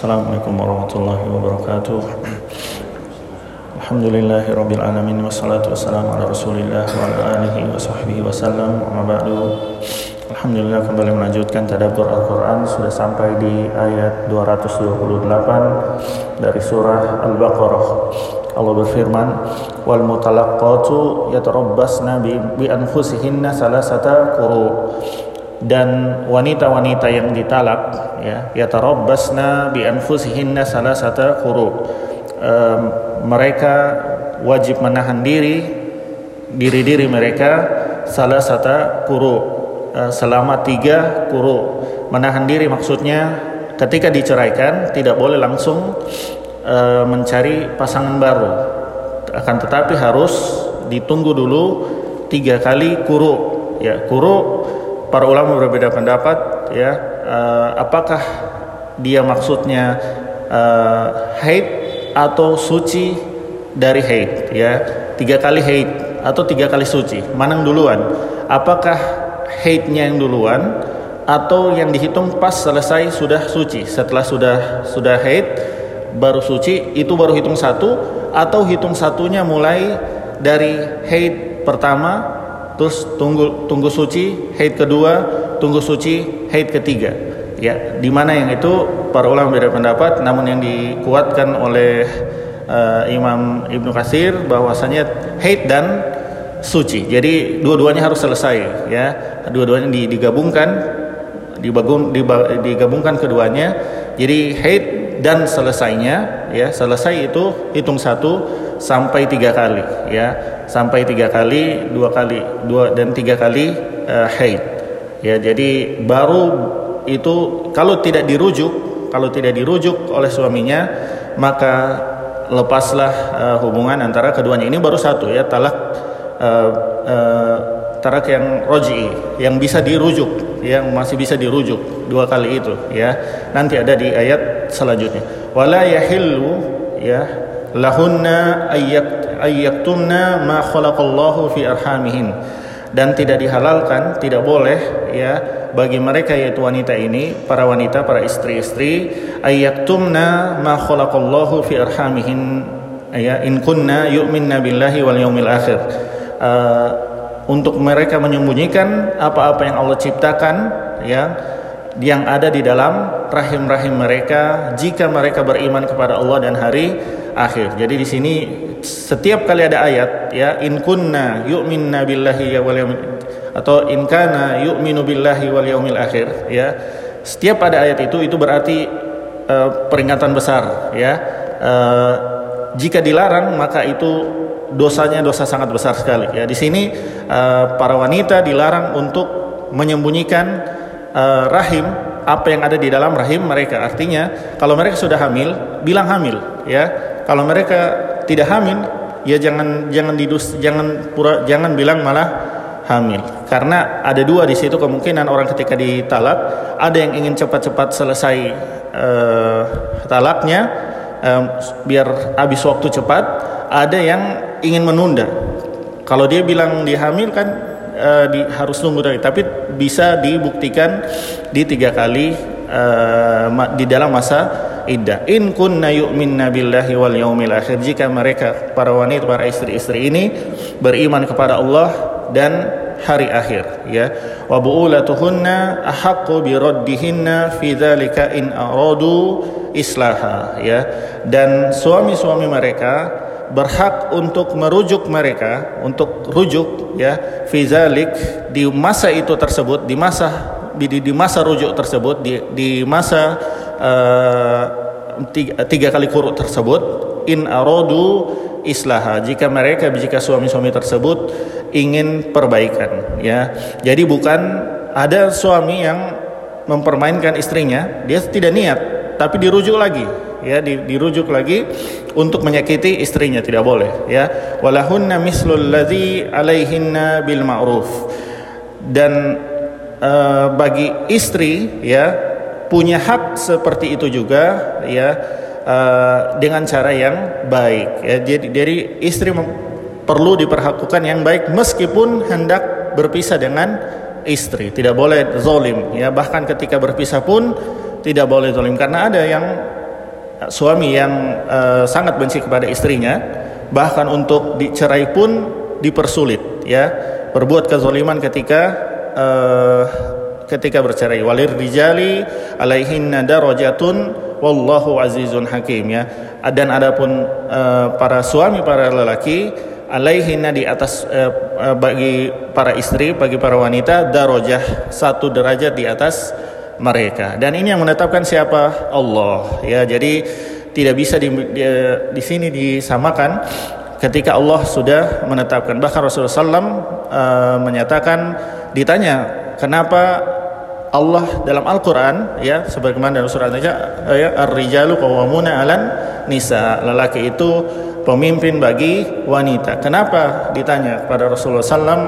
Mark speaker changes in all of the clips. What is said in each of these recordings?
Speaker 1: Assalamualaikum warahmatullahi wabarakatuh. Alhamdulillahirabbil alamin wassalatu wassalamu ala Rasulillah wa ala alihi wa sahbihi wasallam. Amma ba'du. Alhamdulillah kembali melanjutkan tadabbur Al-Qur'an sudah sampai di ayat 228 dari surah Al-Baqarah. Allah berfirman, "Wal mutalaqqatu yatarabbasna bi, anfusihinna salasata quru." Dan wanita-wanita yang ditalak ya, yatarabbasna bi anfusihinna salasata quru. Mereka wajib menahan diri diri-diri mereka salah satu kuru Eh, selama tiga kuru menahan diri maksudnya ketika diceraikan tidak boleh langsung uh, mencari pasangan baru. Akan tetapi harus ditunggu dulu tiga kali kuru ya kuru para ulama berbeda pendapat ya. Uh, apakah dia maksudnya uh, haid atau suci dari haid ya? Tiga kali haid atau tiga kali suci? Mana yang duluan? Apakah haidnya yang duluan atau yang dihitung pas selesai sudah suci? Setelah sudah sudah haid baru suci itu baru hitung satu atau hitung satunya mulai dari haid pertama terus tunggu tunggu suci haid kedua tunggu suci haid ketiga ya di mana yang itu para ulama beda pendapat namun yang dikuatkan oleh uh, Imam Ibnu Kasir bahwasanya haid dan suci. Jadi dua-duanya harus selesai ya. Dua-duanya digabungkan dibagung, digabungkan keduanya. Jadi haid dan selesainya ya selesai itu hitung satu sampai tiga kali ya. Sampai tiga kali dua kali dua dan tiga kali uh, haid ya. Jadi baru itu kalau tidak dirujuk kalau tidak dirujuk oleh suaminya maka lepaslah uh, hubungan antara keduanya. Ini baru satu ya talak uh, uh, tarak yang roji yang bisa dirujuk yang masih bisa dirujuk dua kali itu ya. Nanti ada di ayat selanjutnya. Wala yahillu ya lahunna ayyak ayyaktumna ma khalaqallahu fi arhamihin. Dan tidak dihalalkan tidak boleh ya bagi mereka yaitu wanita ini para wanita para istri-istri ayyaktumna ma khalaqallahu fi arhamihin ya in kunna yu'minna billahi wal yaumil akhir. Uh, untuk mereka menyembunyikan apa-apa yang Allah ciptakan ya yang ada di dalam rahim-rahim mereka jika mereka beriman kepada Allah dan hari akhir. Jadi di sini setiap kali ada ayat ya in kunna yu'minna billahi wal yaumil atau in kana yu'minu billahi wal yaumil akhir ya. Setiap ada ayat itu itu berarti uh, peringatan besar ya. Uh, jika dilarang maka itu dosanya dosa sangat besar sekali. Ya, di sini uh, para wanita dilarang untuk menyembunyikan uh, rahim apa yang ada di dalam rahim mereka. Artinya, kalau mereka sudah hamil, bilang hamil, ya. Kalau mereka tidak hamil, ya jangan jangan didus jangan pura jangan bilang malah hamil. Karena ada dua di situ kemungkinan orang ketika ditalak, ada yang ingin cepat-cepat selesai uh, talaknya um, biar habis waktu cepat, ada yang ingin menunda. Kalau dia bilang dia hamil kan uh, di, harus nunggu dari, tapi bisa dibuktikan di tiga kali uh, di dalam masa iddah. In kunna yu'minna billahi wal yaumil akhir. Jika mereka para wanita, para istri-istri ini beriman kepada Allah dan hari akhir ya wa bu'ulatuhunna ahaqqu bi fi dzalika in aradu islaha ya dan suami-suami mereka berhak untuk merujuk mereka untuk rujuk ya fizalik di masa itu tersebut di masa di, di masa rujuk tersebut di, di masa uh, tiga, tiga kali kuruk tersebut in arodu islaha jika mereka jika suami-suami tersebut ingin perbaikan ya. Jadi bukan ada suami yang mempermainkan istrinya dia tidak niat tapi dirujuk lagi ya dirujuk lagi untuk menyakiti istrinya tidak boleh ya. Walahunna mislul ladzi alaihinna bil ma'ruf. Dan uh, bagi istri ya punya hak seperti itu juga ya uh, dengan cara yang baik ya. Jadi dari istri perlu diperlakukan yang baik meskipun hendak berpisah dengan istri. Tidak boleh zolim ya. Bahkan ketika berpisah pun tidak boleh zolim. Karena ada yang suami yang uh, sangat benci kepada istrinya bahkan untuk dicerai pun dipersulit ya. Berbuat kezaliman ketika uh, ketika bercerai. Walir rijali alaihinna darajatun wallahu azizun hakim ya. Dan adapun uh, para suami para lelaki alaihinna di atas uh, bagi para istri bagi para wanita darajah satu derajat di atas mereka. Dan ini yang menetapkan siapa? Allah. Ya, jadi tidak bisa di, di, di sini disamakan ketika Allah sudah menetapkan. Bahkan Rasulullah SAW uh, menyatakan ditanya kenapa Allah dalam Al-Quran ya sebagaimana dalam surat aja ya ar-rijalu qawwamuna 'alan nisa. Lelaki itu pemimpin bagi wanita. Kenapa? Ditanya kepada Rasulullah SAW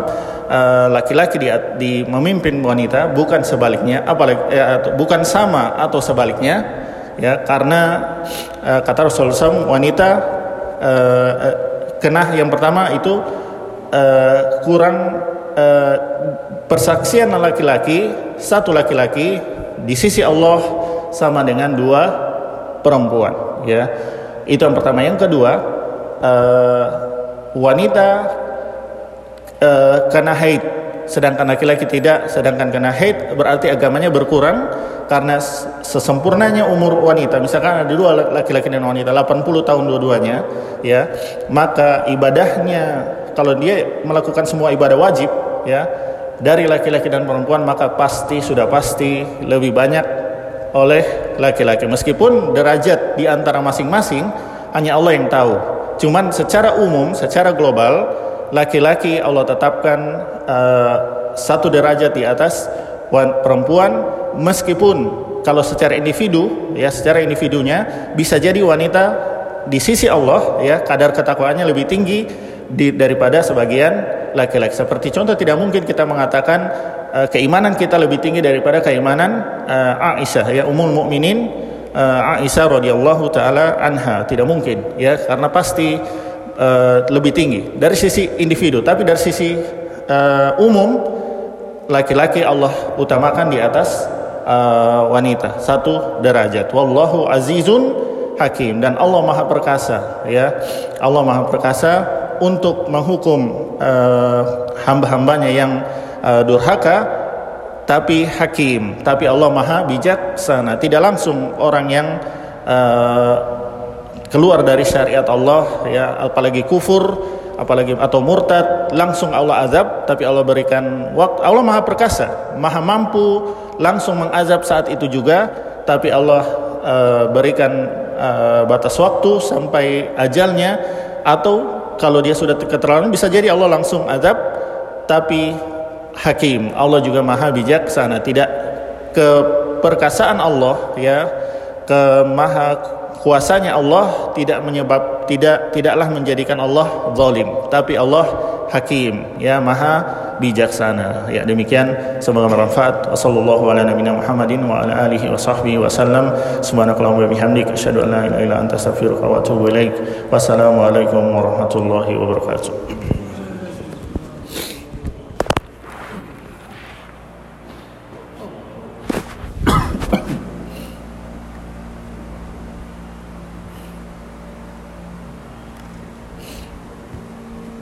Speaker 1: Eh, laki-laki di, di memimpin wanita bukan sebaliknya apalagi ya, bukan sama atau sebaliknya ya karena uh, kata Rasulullah SAW wanita uh, uh, kena yang pertama itu uh, kurang uh, persaksian laki-laki satu laki-laki di sisi Allah sama dengan dua perempuan ya. Itu yang pertama. Yang kedua uh, wanita uh, kena haid. Sedangkan laki-laki tidak sedangkan kena haid berarti agamanya berkurang karena sesempurnanya umur wanita. Misalkan ada dua laki-laki dan wanita 80 tahun dua-duanya ya maka ibadahnya kalau dia melakukan semua ibadah wajib ya dari laki-laki dan perempuan maka pasti sudah pasti lebih banyak oleh laki-laki. Meskipun derajat di antara masing-masing hanya Allah yang tahu. Cuman secara umum secara global laki-laki Allah tetapkan uh, satu derajat di atas perempuan. Meskipun kalau secara individu ya secara individunya bisa jadi wanita di sisi Allah ya kadar ketakwaannya lebih tinggi di, daripada sebagian laki-laki. Seperti contoh tidak mungkin kita mengatakan uh, keimanan kita lebih tinggi daripada keimanan uh, Aisyah ya umul mukminin uh, Aisyah radhiyallahu taala anha. Tidak mungkin ya karena pasti uh, lebih tinggi. Dari sisi individu tapi dari sisi uh, umum laki-laki Allah utamakan di atas uh, wanita. Satu derajat. Wallahu azizun hakim. Dan Allah maha perkasa ya. Allah maha perkasa untuk menghukum uh, hamba-hambanya yang uh, durhaka tapi hakim. Tapi Allah maha bijaksana tidak langsung orang yang uh, keluar dari syariat Allah ya. Apalagi kufur apalagi atau murtad langsung Allah azab tapi Allah berikan waktu Allah maha perkasa maha mampu langsung mengazab saat itu juga tapi Allah uh, berikan uh, batas waktu sampai ajalnya atau kalau dia sudah keterlaluan bisa jadi Allah langsung azab. Tapi hakim Allah juga maha bijaksana tidak keperkasaan Allah ya ke maha kuasanya Allah tidak menyebab tidak tidaklah menjadikan Allah zalim. Tapi Allah hakim ya maha bijaksana. Ya demikian. Semoga bermanfaat. Sallallahu ala nabiyina Muhammadin wa ala alihi wa sahbihi wasallam subhanakallahumma wa asyhadu an la ilaha illa anta astaghfiruka wa atubu ilaik. Warahmatullahi wabarakatuh